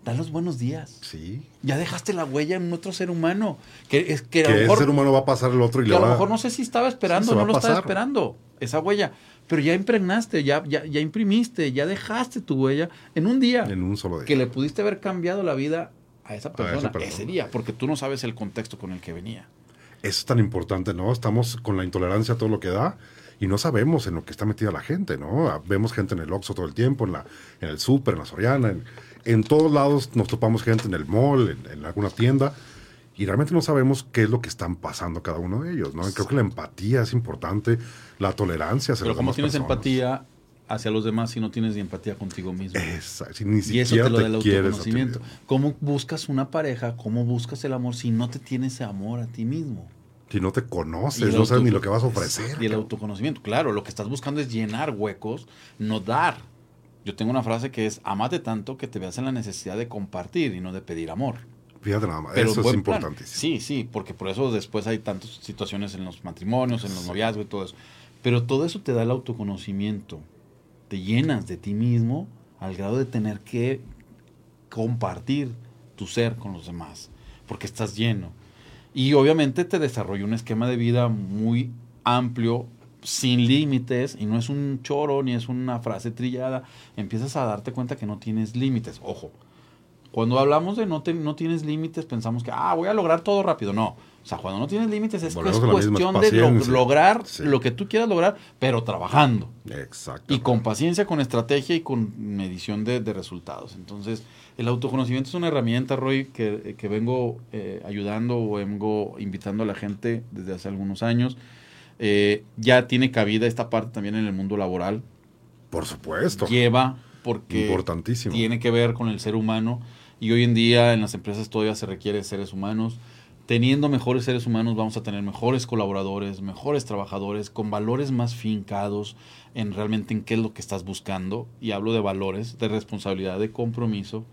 da los buenos días. Sí. Ya dejaste la huella en otro ser humano. Que, es, que, a ese ser humano va a pasar el otro y le a lo mejor no sé si estaba esperando o no lo estaba esperando, esa huella. Pero ya impregnaste, ya, ya, ya imprimiste, ya dejaste tu huella en un día. En un solo día. Que le pudiste haber cambiado la vida a esa persona, ese día, porque tú no sabes el contexto con el que venía. Eso es tan importante, ¿no? Estamos con la intolerancia a todo lo que da y no sabemos en lo que está metida la gente, ¿no? Vemos gente en el Oxxo todo el tiempo, en, la, en el súper, en la Soriana, en, todos lados nos topamos gente en el mall, en, alguna tienda, y realmente no sabemos qué es lo que están pasando cada uno de ellos, ¿no? Creo que la empatía es importante, la tolerancia. Pero como tienes empatía hacia los demás si no tienes ni empatía contigo mismo. Exacto. ni y eso te lo da el autoconocimiento. ¿Cómo buscas una pareja? ¿Cómo buscas el amor si no te tienes amor a ti mismo? Si no te conoces, no sabes ni lo que vas a ofrecer. Y el autoconocimiento. Claro, lo que estás buscando es llenar huecos, no dar. Yo tengo una frase que es, amate tanto que te veas en la necesidad de compartir y no de pedir amor. Fíjate nada más, eso es importantísimo. Sí, sí, porque por eso después hay tantas situaciones en los matrimonios, en los noviazgos y todo eso. Pero todo eso te da el autoconocimiento. Te llenas de ti mismo al grado de tener que compartir tu ser con los demás, porque estás lleno. Y obviamente te desarrolla un esquema de vida muy amplio, sin límites, y no es un choro ni es una frase trillada. Empiezas a darte cuenta que no tienes límites. Ojo, cuando hablamos de no, no tienes límites, pensamos que, ah, voy a lograr todo rápido. No. O sea, cuando no tienes límites es, cuestión de lograr lo que tú quieras lograr, pero trabajando. Exacto. Y con paciencia, con estrategia y con medición de, resultados. Entonces, el autoconocimiento es una herramienta, Roy, que, vengo eh, ayudando o vengo invitando a la gente desde hace algunos años. Eh, ya tiene cabida esta parte también en el mundo laboral. Por supuesto. Lleva, porque Importantísimo. tiene que ver con el ser humano. Y hoy en día en las empresas todavía se requiere seres humanos teniendo mejores seres humanos vamos a tener mejores colaboradores, mejores trabajadores, con valores más fincados en realmente en qué es lo que estás buscando. Y hablo de valores, de responsabilidad, de compromiso,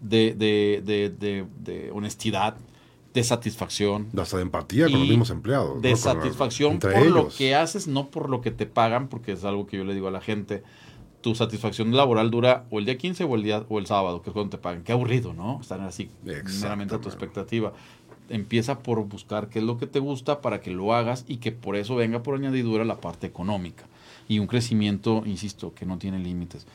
de, de, honestidad, de satisfacción. Hasta de empatía con los mismos empleados. De satisfacción por lo que haces, no por lo que te pagan, porque es algo que yo le digo a la gente. Tu satisfacción laboral dura o el día 15 o el día o el sábado, que es cuando te pagan. Qué aburrido, ¿no? Estar así meramente a tu expectativa empieza por buscar qué es lo que te gusta para que lo hagas y que por eso venga por añadidura la parte económica y un crecimiento, insisto, que no tiene límites.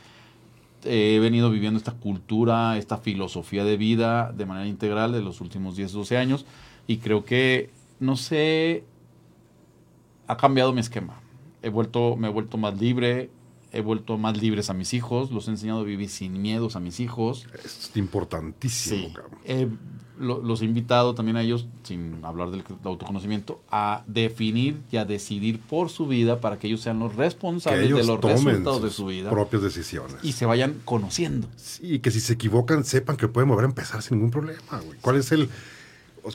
He venido viviendo esta cultura, esta filosofía de vida de manera integral de los últimos 10, 12 años y creo que, no sé, ha cambiado mi esquema. He vuelto, me he vuelto más libre, he vuelto más libres a mis hijos, los he enseñado a vivir sin miedos a mis hijos. Es importantísimo. Sí los he invitado también a ellos, sin hablar del autoconocimiento, a definir y a decidir por su vida para que ellos sean los responsables de los resultados de su vida. propias decisiones. Y se vayan conociendo. Sí, y que si se equivocan sepan que pueden volver a empezar sin ningún problema. ¿Cuál es el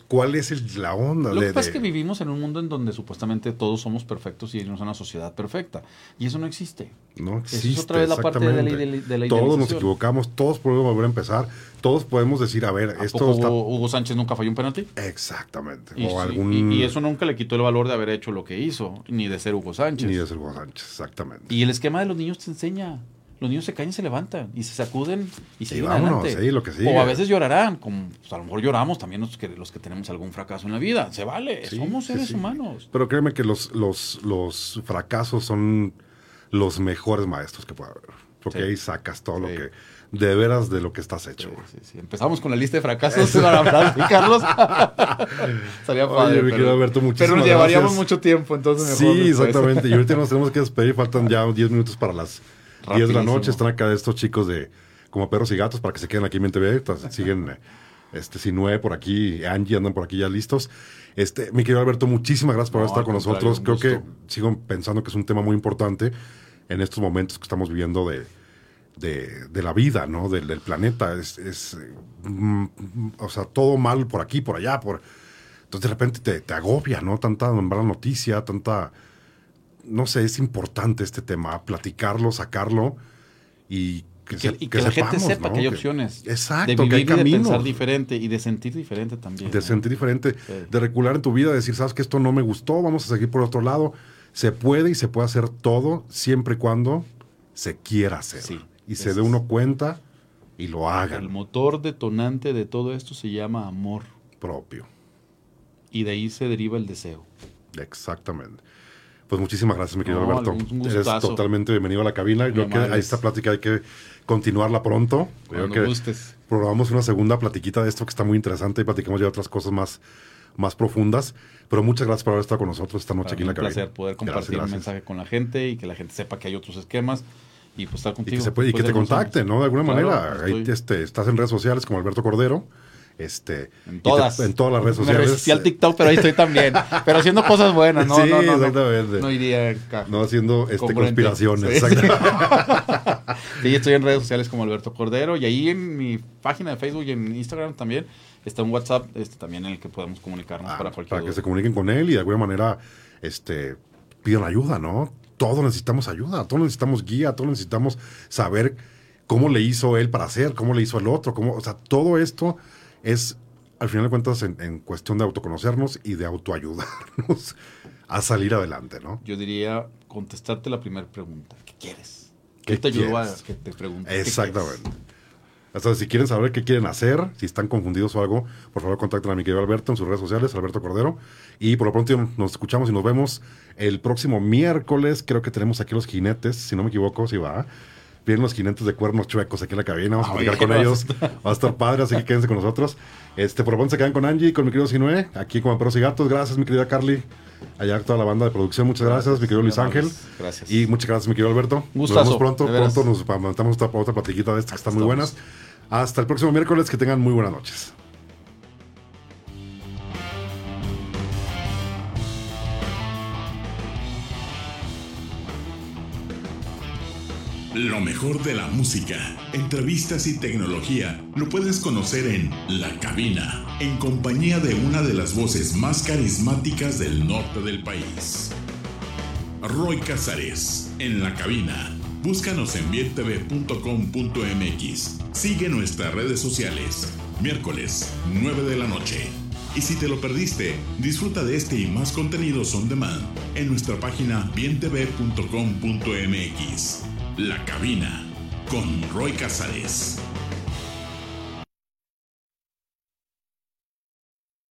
¿Cuál es la onda? Lo que pasa es que vivimos en un mundo en donde supuestamente todos somos perfectos y vivimos en una sociedad perfecta. Y eso no existe. No existe. Eso es otra vez la parte de la, Todos nos equivocamos, todos podemos volver a empezar, todos podemos decir, a ver, esto está... Hugo, Sánchez nunca falló un penalti? Exactamente. Y, o algún... y, eso nunca le quitó el valor de haber hecho lo que hizo, ni de ser Hugo Sánchez. Ni de ser Hugo Sánchez, exactamente. Y el esquema de los niños te enseña los niños se caen y se levantan y se sacuden y siguen adelante. lo que o a veces llorarán, como pues, a lo mejor lloramos también los que, los que tenemos algún fracaso en la vida. Se vale, somos seres humanos. Pero créeme que los, los, los fracasos son los mejores maestros que puede haber. Porque ahí sacas todo lo que de veras de lo que estás hecho. Empezamos con la lista de fracasos para Carlos. Estaría padre. Oye, pero, pero llevaríamos mucho tiempo, entonces. Sí, exactamente. y ahorita nos tenemos que despedir. Faltan ya 10 minutos para las 10 de la noche están acá estos chicos de como perros y gatos para que se queden aquí en MTV. siguen este Sinue por aquí, Angie andan por aquí ya listos. Este, mi querido Alberto, muchísimas gracias por estar con nosotros. Creo que sigo pensando que es un tema muy importante en estos momentos que estamos viviendo de, de, la vida, ¿no? Del, del planeta. Es, mm, o sea, todo mal por aquí, por allá, por. Entonces de repente te, te agobia, ¿no? Tanta mala noticia, tanta no sé, es importante este tema, platicarlo, sacarlo y que, la gente sepa que hay opciones. exacto, de vivir que hay y de pensar diferente y de sentir diferente también. De sentir diferente, de recular en tu vida, decir, sabes que esto no me gustó, vamos a seguir por otro lado. Se puede y se puede hacer todo siempre y cuando se quiera hacer. y se dé uno cuenta y lo haga. El motor detonante de todo esto se llama amor. Propio. Y de ahí se deriva el deseo. Exactamente. Pues muchísimas gracias, mi querido Alberto. Eres totalmente bienvenido a la cabina. Yo creo que a esta plática hay que continuarla pronto. Cuando que gustes. Programamos una segunda platiquita de esto que está muy interesante y platicamos ya otras cosas más, más profundas. Pero muchas gracias por haber estado con nosotros esta noche aquí en la cabina. Un placer poder compartir un mensaje con la gente y que la gente sepa que hay otros esquemas y pues estar contigo. Y que, te contacten, ¿no? De alguna manera. Ahí, este, estás en redes sociales como Alberto Cordero. Este, en todas. en todas las redes sociales. Me resistí al TikTok, pero ahí estoy también. pero haciendo cosas buenas, ¿no? Sí, no, no, exactamente. No, iría No haciendo este, conspiraciones. Sí. sí, estoy en redes sociales como Alberto Cordero y ahí en mi página de Facebook y en Instagram también está un WhatsApp este, también en el que podemos comunicarnos ah, para cualquier Para que se comuniquen con él y de alguna manera este, pidan ayuda, ¿no? Todos necesitamos ayuda, todos necesitamos guía, todos necesitamos saber cómo le hizo él para hacer, cómo le hizo el otro, cómo, o sea, todo esto es, al final de cuentas, en, cuestión de autoconocernos y de autoayudarnos a salir adelante, ¿no? Yo diría contestarte la primera pregunta. ¿Qué quieres? ¿Qué, te ayudó a que te preguntes? Exactamente. Entonces, si quieren saber qué quieren hacer, si están confundidos o algo, por favor contacten a mi querido Alberto en sus redes sociales, Alberto Cordero. Y por lo pronto nos escuchamos y nos vemos el próximo miércoles. Creo que tenemos aquí los jinetes, si no me equivoco, si va. Vienen los jinetes de cuernos chuecos aquí en la cabina. Vamos a platicar con ellos. Va a estar padre, así que quédense con nosotros. Este, por lo pronto se quedan con Angie, con mi querido Sinue, aquí con Perros y Gatos. Gracias, mi querida Carly. Allá toda la banda de producción, muchas gracias, mi querido Luis Ángel. Gracias. Y muchas gracias, mi querido Alberto. Gustazo, nos vemos pronto, pronto nos montamos otra, otra platiquita de estas que están muy buenas. Hasta el próximo miércoles, que tengan muy buenas noches. Lo mejor de la música, entrevistas y tecnología lo puedes conocer en La Cabina, en compañía de una de las voces más carismáticas del norte del país. Roy Casares, en La Cabina. Búscanos en vientv.com.mx. Sigue nuestras redes sociales. Miércoles, 9 de la noche. Y si te lo perdiste, disfruta de este y más contenidos on demand en nuestra página vientv.com.mx. La cabina con Roy Casares.